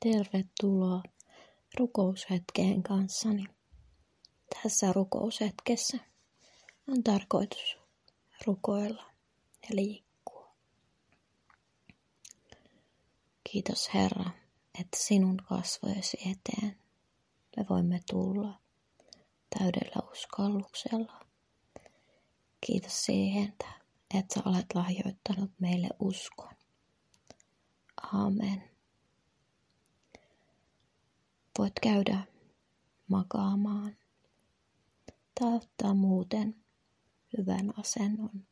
Tervetuloa rukoushetkeen kanssani. Tässä rukoushetkessä on tarkoitus rukoilla ja liikkua. Kiitos Herra, että sinun kasvojesi eteen me voimme tulla täydellä uskalluksella. Kiitos siihen, että olet lahjoittanut meille uskon. Amen. Voit käydä makaamaan tai ottaa muuten hyvän asennon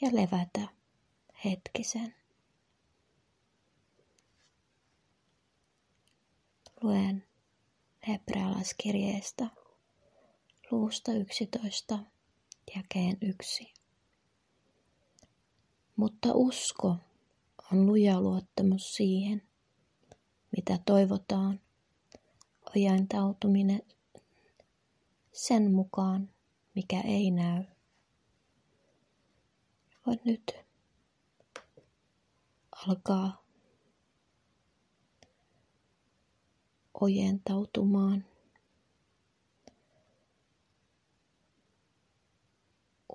ja levätä hetkisen. Luen hebrealaiskirjeestä luusta 11 jakeen 1. Mutta usko on luja luottamus siihen, mitä toivotaan, ojantautuminen sen mukaan, mikä ei näy. Voit nyt alkaa ojentautumaan.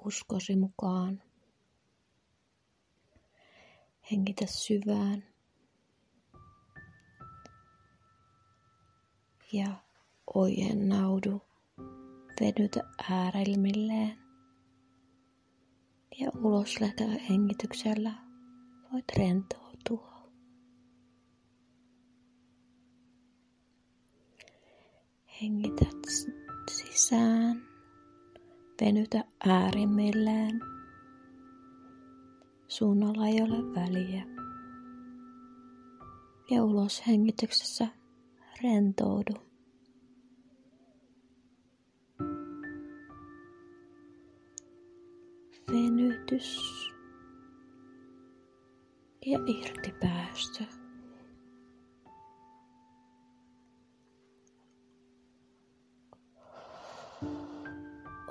Uskosi mukaan. Hengitä syvään. Ja ojennaudu. Venytä äärilmilleen. Ja ulos hengityksellä voit rentoutua. Hengität sisään. Venytä äärimmilleen. Suunnalla ei ole väliä. Ja ulos hengityksessä rentoudu. Venytys ja irti päästö.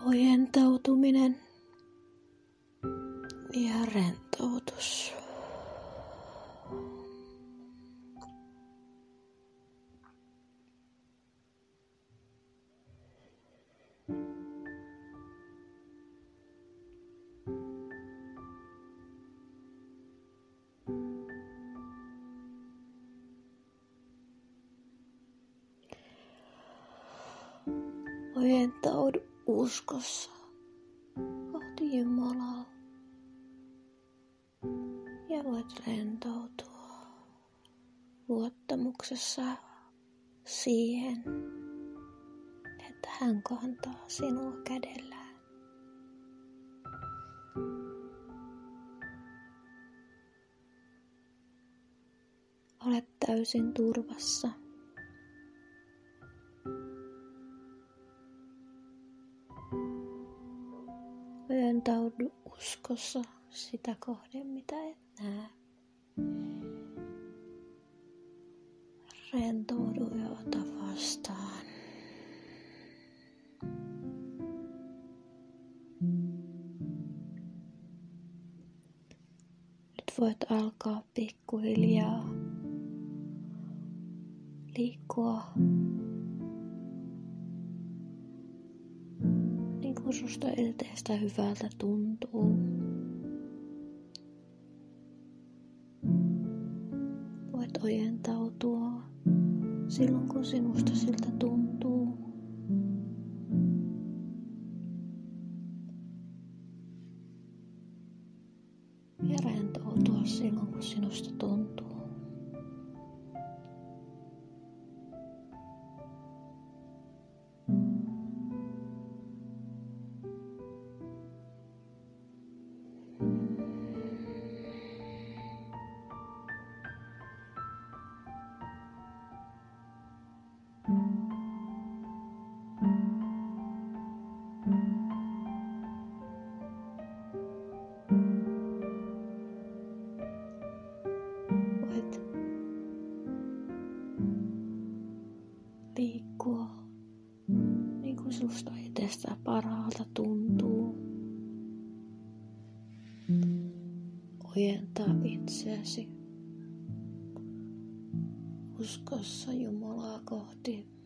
Ojentautuminen ja rentoutus. Ojentaudu uskossa kohti Jumalaa ja voit rentoutua luottamuksessa siihen, että hän kantaa sinua kädellään. Olet täysin turvassa. Ojentaudu uskossa sitä kohden, mitä et näe. Rentoudu ja ota vastaan. Nyt voit alkaa pikkuhiljaa liikkua kuin susta ilteestä hyvältä tuntuu. Voit ojentautua silloin kun sinusta siltä tuntuu. Ja rentoutua silloin kun sinusta tuntuu. Liikkua niin kuin susta itsestä parhaalta tuntuu. Ojentaa itseäsi uskossa Jumalaa kohti.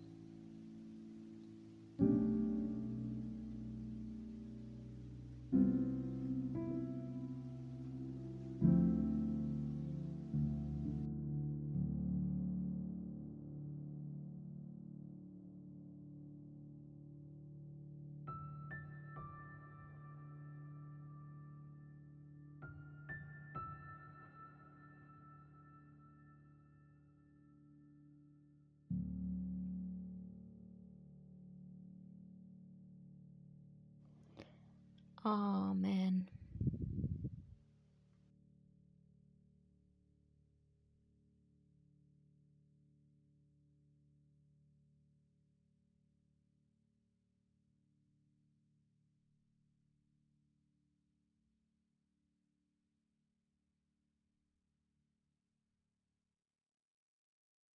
Amen.